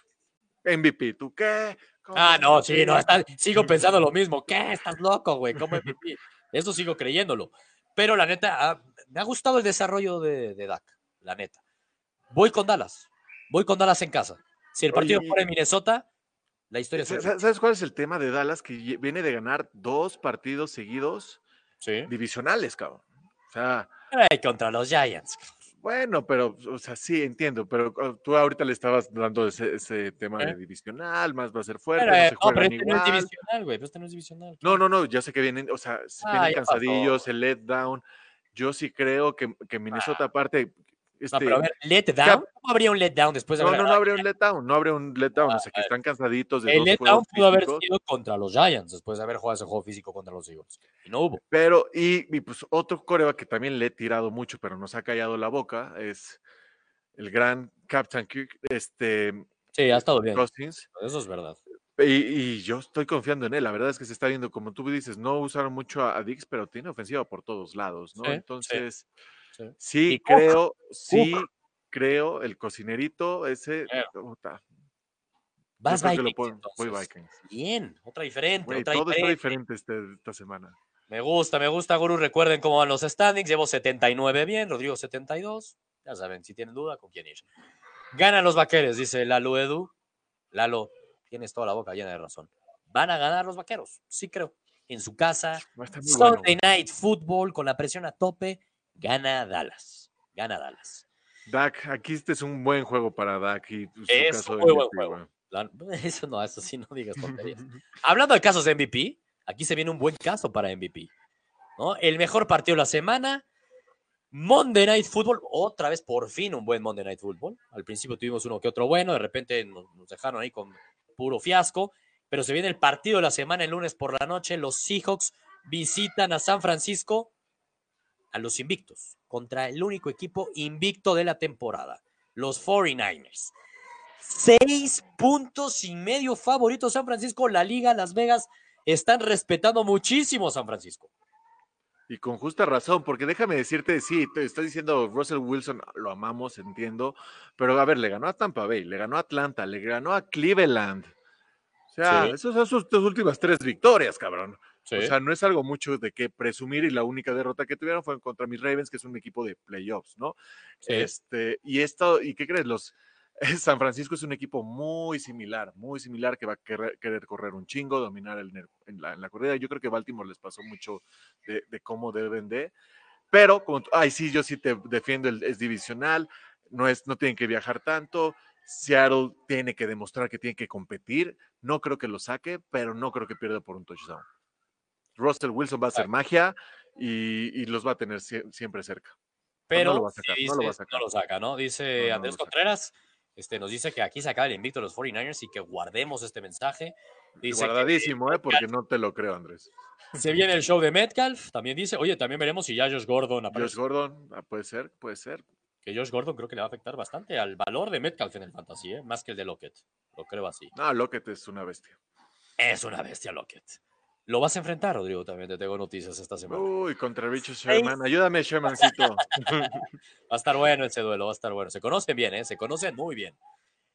MVP. ¿Tú qué? ¿Cómo Ah, no, sí, no, está- sigo pensando lo [laughs] mismo. ¿Qué? ¿Estás loco, güey? ¿Cómo MVP? Eso sigo creyéndolo. Pero la neta, ah, me ha gustado el desarrollo de, de Dak, la neta. Voy con Dallas. Voy con Dallas en casa. Si el partido Oye, fuera en Minnesota, la historia Sa- es sa- ¿Sabes cuál es el tema de Dallas? Que viene de ganar dos partidos seguidos Sí. divisionales, cabrón. O sea, Ay, contra los Giants. Bueno, pero, o sea, sí, entiendo, pero tú ahorita le estabas dando ese, ese tema ¿Eh? de divisional, más va a ser fuerte, Pero, no eh, se pero juegan este no es igual. divisional, güey. pero Este no es divisional. No, no, no, ya sé que vienen, o sea, s- Ah, vienen ya pasó. cansadillos, el letdown. Yo sí creo que, que Minnesota, aparte, No, este, pero a ver, letdown. ¿Cómo habría un letdown después de no, no, no habría un letdown, no habría un letdown, o sea, que Ah, están cansaditos de El letdown pudo haber sido contra los Giants después de haber jugado ese juego físico contra los Eagles. Y no hubo. Pero, y, y, pues otro coreba que también le he tirado mucho, pero nos ha callado la boca, es el gran Captain Kirk, este, Sí, ha estado bien. Cousins. Eso es verdad. Y, y yo estoy confiando en él. La verdad es que se está viendo, como tú dices, no usaron mucho a, a Dix, pero tiene ofensiva por todos lados, ¿no? Sí, Entonces, sí. Sí, Cook, creo, sí, creo, el cocinerito ese. Claro. Vas creo que lo Vikings, puedo- voy. Vikings. Bien, otra diferente, Güey, otra todo está diferente. diferente este- esta semana. Me gusta, me gusta, Guru. Recuerden cómo van los standings. Llevo 79 bien, Rodrigo 72. Ya saben, si tienen duda, con quién ir. Ganan los vaqueros, dice Lalo Edu. Lalo, tienes toda la boca llena de razón. Van a ganar los vaqueros, sí creo. En su casa, muy bueno. Sunday Night Football con la presión a tope. Gana Dallas. Gana Dallas. Dak, aquí este es un buen juego para Dak y su Es caso un muy buen juego. La- [laughs] Eso no, eso sí, no digas tonterías. [laughs] Hablando de casos de MVP, aquí se viene un buen caso para MVP. ¿no? El mejor partido de la semana. Monday Night Football, otra vez por fin un buen Monday Night Football. Al principio tuvimos uno que otro bueno, de repente nos, nos dejaron ahí con puro fiasco, pero se viene el partido de la semana el lunes por la noche. Los Seahawks visitan a San Francisco, a los invictos, contra el único equipo invicto de la temporada, los 49ers. Seis puntos y medio favorito San Francisco. La Liga Las Vegas están respetando muchísimo a San Francisco. Y con justa razón, porque déjame decirte, sí, te estás diciendo Russell Wilson, lo amamos, entiendo, pero a ver, le ganó a Tampa Bay, le ganó a Atlanta, le ganó a Cleveland. O sea, Sí. esas son sus dos últimas tres victorias, cabrón. Sí. O sea, no es algo mucho de qué presumir y la única derrota que tuvieron fue contra mis Ravens, que es un equipo de playoffs, ¿no? Sí. Este, y esto, ¿y qué crees? Los [laughs] San Francisco es un equipo muy similar, muy similar, que va a querer, querer correr un chingo, dominar el, en, la, en la corrida. Yo creo que Baltimore les pasó mucho de, de cómo deben de. Pero, como, ay, sí, yo sí te defiendo, el, es divisional, no, es, no tienen que viajar tanto. Seattle tiene que demostrar que tiene que competir. No creo que lo saque, pero no creo que pierda por un touchdown. Russell Wilson va a hacer magia y, y los va a tener sie- siempre cerca. Pero lo va a sacar, sí no lo va a dices, sacar. no lo saca, ¿no? Dice No, no Andrés lo. Contreras, Este, nos dice que aquí se acaba el invicto de los 49ers y que guardemos este mensaje. Dice Guardadísimo, ¿eh? Porque no te lo creo, Andrés. Se viene el show de Metcalf. También dice, oye, también veremos si ya Josh Gordon aparece. Josh Gordon, ah, puede ser, puede ser. Que Josh Gordon creo que le va a afectar bastante al valor de Metcalf en el fantasy, ¿eh? más que el de Lockett. Lo creo así. No, Lockett es una bestia. Es una bestia Lockett. Lo vas a enfrentar, Rodrigo, también te tengo noticias esta semana. Uy, contra Richard Sherman. Ayúdame, Shermancito. [laughs] va a estar bueno ese duelo, va a estar bueno. Se conocen bien, ¿eh? Se conocen muy bien.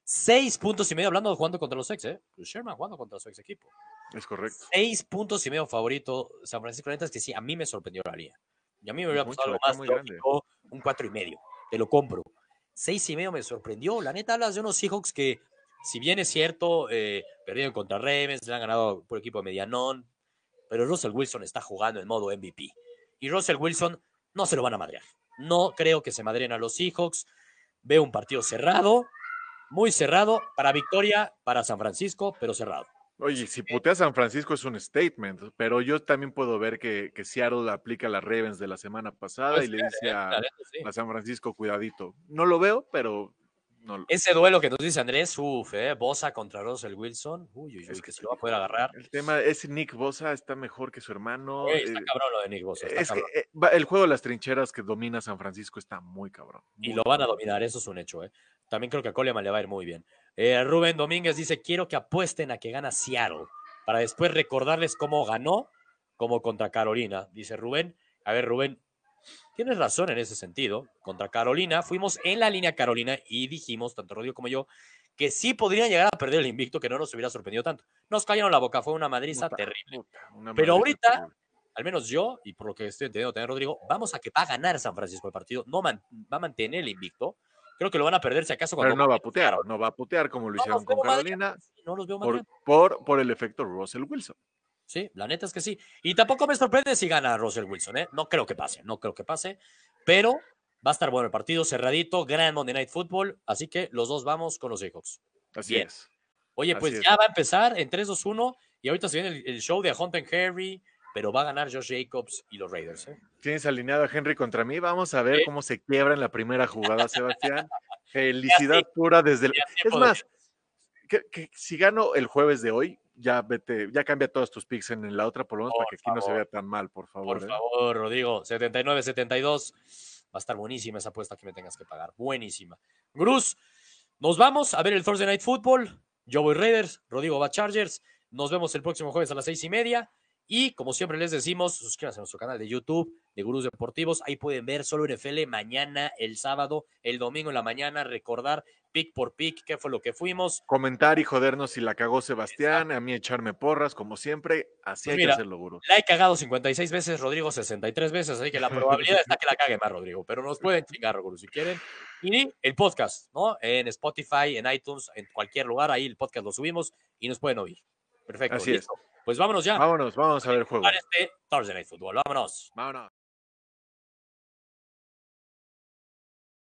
Seis puntos y medio hablando de jugando contra los ex, ¿eh? Sherman jugando contra su ex equipo. Es correcto. Seis puntos y medio favorito San Francisco. La es que sí, a mí me sorprendió la línea. Y a mí me hubiera gustado algo más lógico, un cuatro y medio. Te lo compro. Seis y medio me sorprendió. La neta, hablas de unos Seahawks que, si bien es cierto, eh, perdieron contra Ravens, le han ganado por equipo de medianón, pero Russell Wilson está jugando en modo MVP. Y Russell Wilson no se lo van a madrear. No creo que se madren a los Seahawks. Veo un partido cerrado, muy cerrado, para victoria para San Francisco, pero cerrado. Oye, si putea San Francisco es un statement, pero yo también puedo ver que, que Seattle aplica las Ravens de la semana pasada pues y le dice a, a, San Francisco, cuidadito. No lo veo, pero ese duelo que nos dice Andrés, uff, eh, Bosa contra Russell Wilson, uy, uy, uy, que, se lo va a poder agarrar. El tema es Nick Bosa está mejor que su hermano. está eh, cabrón lo de Nick Bosa. Es que, eh, el juego de las trincheras que domina San Francisco está muy cabrón. y lo van a dominar, eso es un hecho. Eh. También creo que a Coleman le va a ir muy bien. Rubén Domínguez dice, quiero que apuesten a que gana Seattle, para después recordarles cómo ganó, como contra Carolina. Dice Rubén, a ver Rubén, Tienes razón en ese sentido. Contra Carolina, fuimos en la línea Carolina y dijimos, tanto Rodrigo como yo, que sí podrían llegar a perder el invicto, que no nos hubiera sorprendido tanto. Nos cayeron la boca, fue una madriza terrible. Pero ahorita, al menos yo, y por lo que estoy entendiendo también Rodrigo, vamos a que va a ganar San Francisco el partido, no va a mantener el invicto. Creo que lo van a perder si acaso cuando. Pero no va a putear, no va a putear como lo hicieron con Carolina. no los veo por, por, por el efecto Russell Wilson. Sí, la neta es que sí. Y tampoco me sorprende si gana Russell Wilson, ¿eh? No creo que pase, no creo que pase. Pero va a estar bueno el partido, cerradito, gran Monday Night Football. Así que los dos vamos con los Seahawks. Así es. Oye, pues ya va a empezar en 3-2-1 y ahorita se viene el, show de Hunt and Harry, pero va a ganar Josh Jacobs y los Raiders. ¿eh? Tienes alineado a Henry contra mí. Vamos a ver cómo se quiebra en la primera jugada, Sebastián. [laughs] Felicidad pura desde el. Es más, que si gano el jueez de hoy, ya vete, ya cambia todos tus picks en la otra, por lo menos para que aquí no se vea tan mal, por favor. Por ¿eh? favor, Rodrigo, 79-72. Va a estar buenísima esa apuesta que me tengas que pagar. Buenísima. Bruce, nos vamos a ver el Thursday Night Football. Yo voy Raiders, Rodrigo va Chargers. Nos vemos el próximo jueves a las seis y media. Y como siempre les decimos, suscríbanse a nuestro canal de YouTube de Gurús Deportivos. Ahí pueden ver solo NFL mañana, el sábado, el domingo en la mañana. Recordar pick por pick qué fue lo que fuimos. Comentar y jodernos si la cagó Sebastián. A mí echarme porras, como siempre. Así pues hay que hacerlo, Gurús. La he cagado 56 veces, Rodrigo 63 veces. Así que la probabilidad está que la cague más, Rodrigo. Pero nos pueden chingar, Gurús, si quieren. Y el podcast, ¿no? En Spotify, en iTunes, en cualquier lugar. Ahí el podcast lo subimos y nos pueden oír. Perfecto. Así es. Pues vámonos ya. Vámonos, vamos a ver el juego. Este Thursday Night Football. Vámonos. Vámonos.